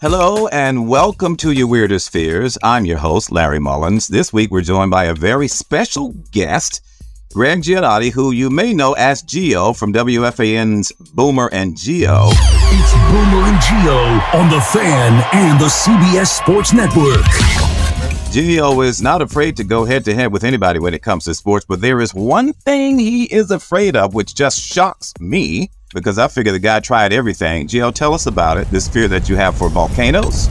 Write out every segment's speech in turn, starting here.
Hello and welcome to your weirdest fears. I'm your host, Larry Mullins. This week we're joined by a very special guest, Greg Giannotti, who you may know as Gio from WFAN's Boomer and Gio. It's Boomer and Gio on the Fan and the CBS Sports Network. Gio is not afraid to go head to head with anybody when it comes to sports, but there is one thing he is afraid of, which just shocks me because I figure the guy tried everything. Gio, tell us about it. This fear that you have for volcanoes.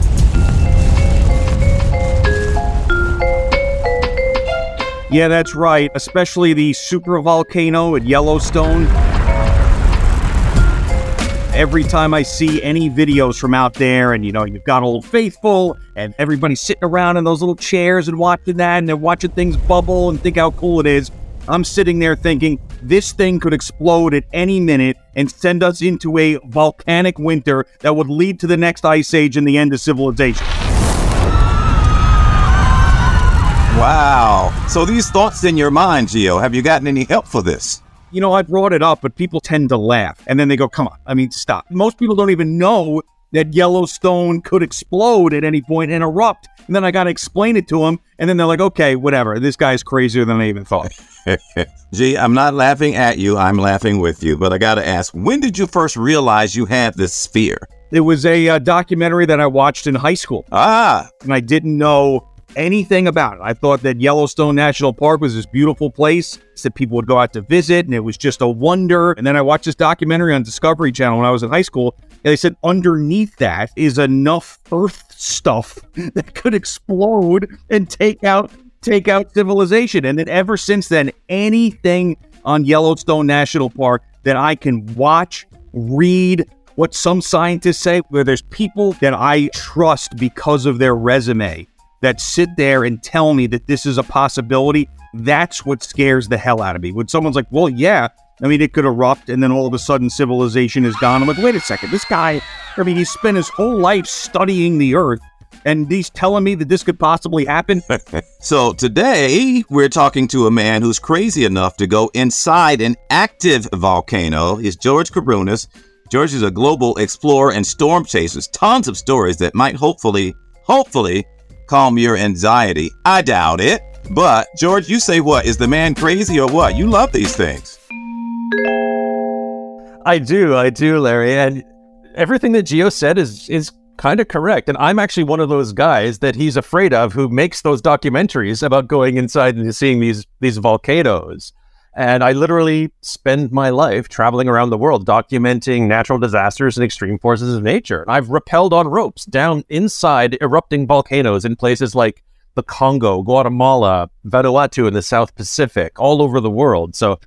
Yeah, that's right. Especially the super volcano at Yellowstone. Every time I see any videos from out there, and you know, you've got Old Faithful, and everybody's sitting around in those little chairs and watching that, and they're watching things bubble and think how cool it is. I'm sitting there thinking this thing could explode at any minute and send us into a volcanic winter that would lead to the next ice age and the end of civilization. Wow. So these thoughts in your mind, Gio, have you gotten any help for this? You know, I brought it up, but people tend to laugh and then they go, come on. I mean, stop. Most people don't even know that Yellowstone could explode at any point and erupt. And then I got to explain it to them. And then they're like, okay, whatever. This guy's crazier than I even thought. Gee, I'm not laughing at you. I'm laughing with you. But I got to ask, when did you first realize you had this fear? It was a uh, documentary that I watched in high school. Ah. And I didn't know anything about it. I thought that Yellowstone National Park was this beautiful place that people would go out to visit, and it was just a wonder. And then I watched this documentary on Discovery Channel when I was in high school, and they said underneath that is enough Earth stuff that could explode and take out take out civilization. And then ever since then, anything on Yellowstone National Park that I can watch, read, what some scientists say, where there's people that I trust because of their resume that sit there and tell me that this is a possibility, that's what scares the hell out of me. When someone's like, well, yeah, I mean, it could erupt and then all of a sudden civilization is gone. I'm like, wait a second, this guy, I mean, he spent his whole life studying the earth and he's telling me that this could possibly happen. so today we're talking to a man who's crazy enough to go inside an active volcano. He's George Kourounis. George is a global explorer and storm chaser. Tons of stories that might hopefully, hopefully calm your anxiety. I doubt it. But George, you say what? Is the man crazy or what? You love these things. I do, I do, Larry. And everything that Gio said is is kind of correct. And I'm actually one of those guys that he's afraid of who makes those documentaries about going inside and seeing these these volcanoes. And I literally spend my life traveling around the world documenting natural disasters and extreme forces of nature. I've rappelled on ropes down inside erupting volcanoes in places like the Congo, Guatemala, Vanuatu in the South Pacific, all over the world. So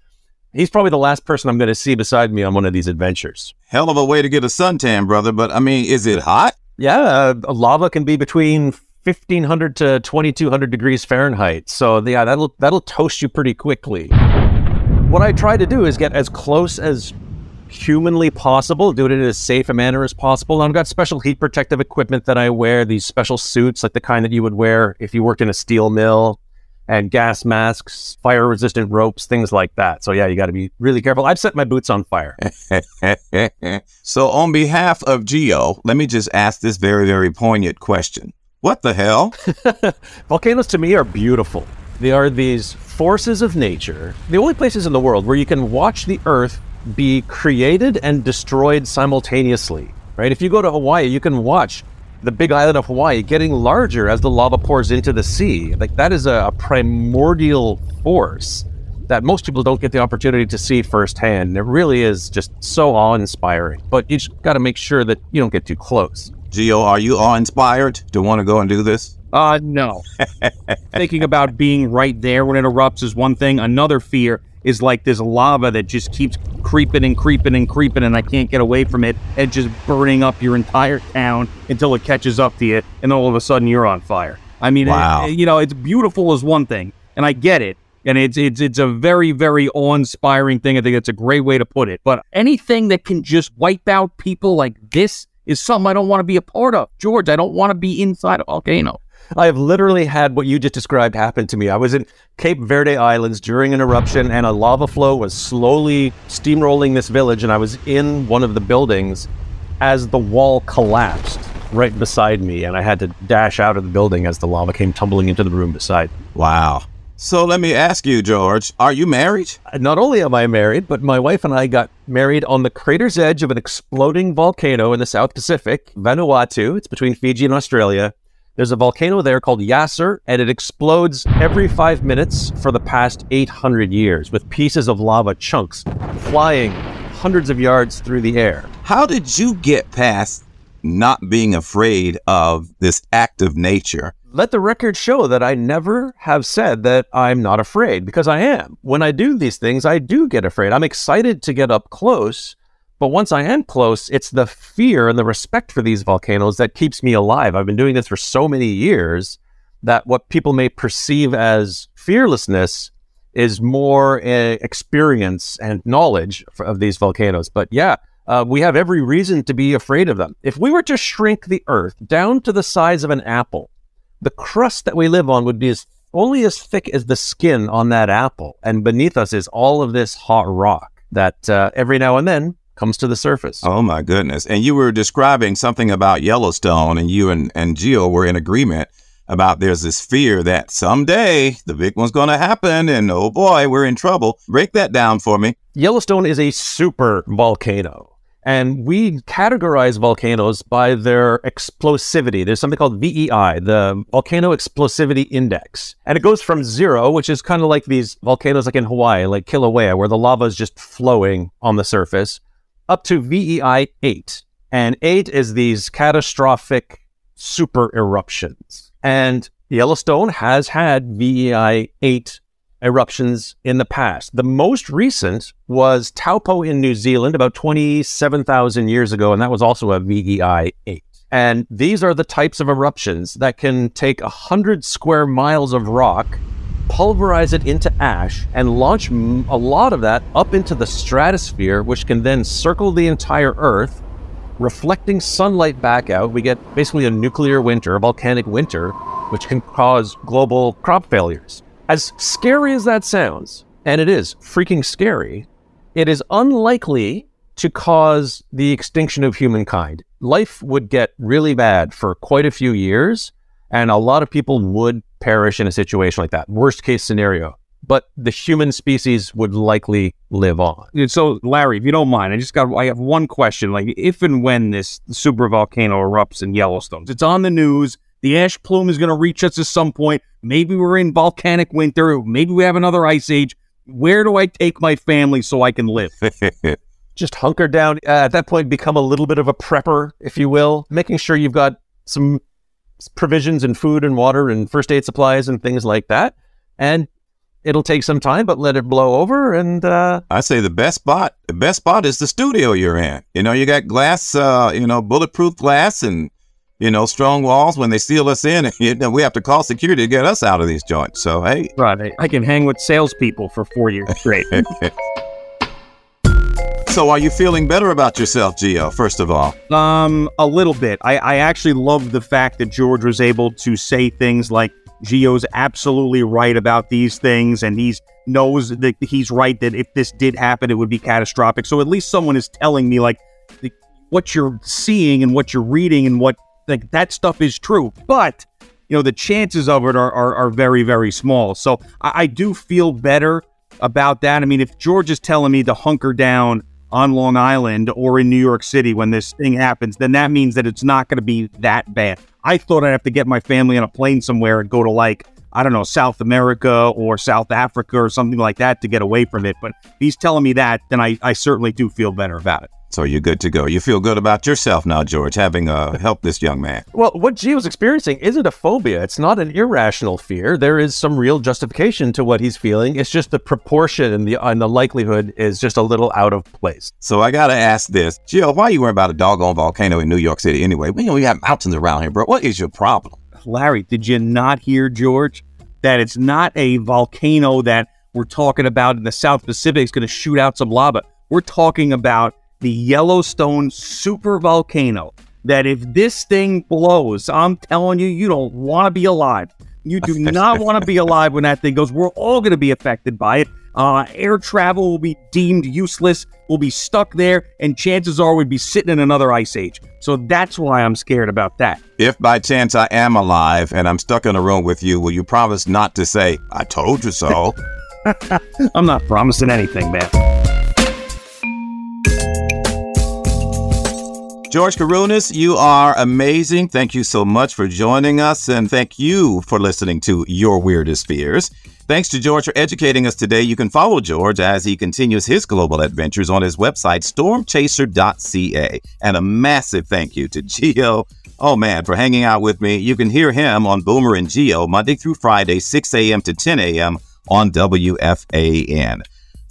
he's probably the last person I'm going to see beside me on one of these adventures. Hell of a way to get a suntan, brother. But I mean, is it hot? Yeah, uh, lava can be between 1500 to 2200 degrees Fahrenheit. So yeah, that'll that'll toast you pretty quickly. What I try to do is get as close as humanly possible, do it in as safe a manner as possible. And I've got special heat protective equipment that I wear, these special suits like the kind that you would wear if you worked in a steel mill and gas masks, fire resistant ropes, things like that. So, yeah, you got to be really careful. I've set my boots on fire. so, on behalf of Gio, let me just ask this very, very poignant question What the hell? Volcanoes to me are beautiful. They are these forces of nature, the only places in the world where you can watch the earth be created and destroyed simultaneously, right? If you go to Hawaii, you can watch the big island of Hawaii getting larger as the lava pours into the sea. Like that is a, primordial force that most people don't get the opportunity to see firsthand. And it really is just so awe inspiring. But you just got to make sure that you don't get too close. Gio, are you awe inspired to want to go and do this? Uh, no. Thinking about being right there when it erupts is one thing. Another fear is like this lava that just keeps creeping and creeping and creeping, and I can't get away from it, and just burning up your entire town until it catches up to you, and all of a sudden you're on fire. I mean, wow. it, you know, it's beautiful as one thing, and I get it, and it's it's it's a very very awe-inspiring thing. I think it's a great way to put it. But anything that can just wipe out people like this is something I don't want to be a part of. George, I don't want to be inside a volcano. I have literally had what you just described happen to me. I was in Cape Verde Islands during an eruption, and a lava flow was slowly steamrolling this village, and I was in one of the buildings as the wall collapsed. right beside me, and I had to dash out of the building as the lava came tumbling into the room beside. me. Wow. So let me ask you, George, are you married? Uh, not only am I married, but my wife and I got married on the crater's edge of an exploding volcano in the South Pacific, Vanuatu. It's between Fiji and Australia. There's a volcano there called Yasur, and it explodes every five minutes for the past 800 years with pieces of lava chunks flying hundreds of yards through the air. How did you get past not being afraid of this active nature? Let the record show that I never have said that I'm not afraid because I am. When I do these things, I do get afraid. I'm excited to get up close, but once I am close, it's the fear and the respect for these volcanoes that keeps me alive. I've been doing this for so many years that what people may perceive as fearlessness is more uh, experience and knowledge of these volcanoes. But yeah, uh, we have every reason to be afraid of them. If we were to shrink the Earth down to the size of an apple, the crust that we live on would be as only as thick as the skin on that apple, and beneath us is all of this hot rock that uh, every now and then comes to the surface. Oh my goodness. And you were describing something about Yellowstone and you and, and Gio were in agreement about there's this fear that someday the big one's going to happen and oh boy, we're in trouble. Break that down for me. Yellowstone is a super volcano. And we categorize volcanoes by their explosivity. There's something called VEI, the Volcano Explosivity Index. And it goes from zero, which is kind of like these volcanoes like in Hawaii, like Kilauea, where the lava is just flowing on the surface, up to VEI 8. And 8 is these catastrophic super eruptions. And Yellowstone has had VEI 8 eruptions in the past. The most recent was Taupo in New Zealand about 27,000 years ago, and that was also a VEI 8. And these are the types of eruptions that can take 100 square miles of rock, pulverize it into ash, and launch a lot of that up into the stratosphere, which can then circle the entire Earth, reflecting sunlight back out. We get basically a nuclear winter, a volcanic winter, which can cause global crop failures. As scary as that sounds, and it is freaking scary, it is unlikely to cause the extinction of humankind. Life would get really bad for quite a few years, and a lot of people would perish in a situation like that. Worst case scenario. But the human species would likely live on. So, Larry, if you don't mind, I just got I have one question. Like, if and when this super volcano erupts in Yellowstone, it's on the news. The ash plume is going to reach us at some point. Maybe we're in volcanic winter. Maybe we have another ice age. Where do I take my family so I can live? Just hunker down. Uh, at that point, become a little bit of a prepper, if you will, making sure you've got some provisions and food and water and first aid supplies and things like that. And it'll take some time, but let it blow over. And uh, I say the best spot, the best spot is the studio you're in. You know, you got glass, uh, you know, bulletproof glass and, you know, strong walls when they seal us in. You know, we have to call security to get us out of these joints. So, hey, Right. I, I can hang with salespeople for four years straight. so are you feeling better about yourself, Gio, first of all? Um, a little bit. I, I actually love the fact that George was able to say things like Gio's absolutely right about these things, and he's knows that he's right that if this did happen, it would be catastrophic. So at least someone is telling me like the, what you're seeing and what you're reading and what like that stuff is true. But you know the chances of it are are, are very very small. So I, I do feel better about that. I mean, if George is telling me to hunker down on Long Island or in New York City when this thing happens, then that means that it's not going to be that bad. I thought I'd have to get my family on a plane somewhere and go to like, I don't know, South America or South Africa or something like that to get away from it. But if he's telling me that, then I, I certainly do feel better about it. So you're good to go. You feel good about yourself now, George, having uh, helped this young man. Well, what Gio's experiencing isn't a phobia. It's not an irrational fear. There is some real justification to what he's feeling. It's just the proportion and the and the likelihood is just a little out of place. So I gotta ask this, Gio, why you worrying about a doggone volcano in New York City anyway? We know we have mountains around here, bro. What is your problem? Larry, did you not hear, George, that it's not a volcano that we're talking about in the South Pacific is going to shoot out some lava? We're talking about the Yellowstone super volcano. That if this thing blows, I'm telling you, you don't want to be alive. You do not want to be alive when that thing goes. We're all going to be affected by it. Uh, air travel will be deemed useless. We'll be stuck there, and chances are we'd be sitting in another ice age. So that's why I'm scared about that. If by chance I am alive and I'm stuck in a room with you, will you promise not to say, I told you so? I'm not promising anything, man. George Kourounis, you are amazing. Thank you so much for joining us, and thank you for listening to Your Weirdest Fears. Thanks to George for educating us today. You can follow George as he continues his global adventures on his website, stormchaser.ca. And a massive thank you to Gio, oh man, for hanging out with me. You can hear him on Boomer and Gio Monday through Friday, 6 a.m. to 10 a.m. on WFAN.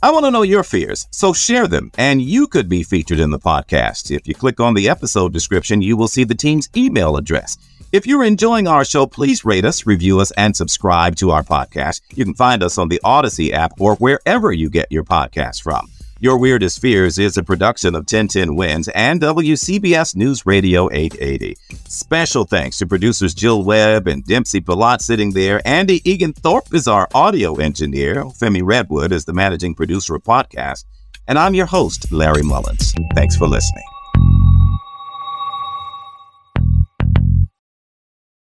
I want to know your fears, so share them, and you could be featured in the podcast. If you click on the episode description, you will see the team's email address. If you're enjoying our show, please rate us, review us, and subscribe to our podcast. You can find us on the Odyssey app or wherever you get your podcasts from. Your Weirdest Fears is a production of 1010 Wins and WCBS News Radio 880. Special thanks to producers Jill Webb and Dempsey Pilat sitting there. Andy Egan Thorpe is our audio engineer. Femi Redwood is the managing producer of podcast. And I'm your host, Larry Mullins. Thanks for listening.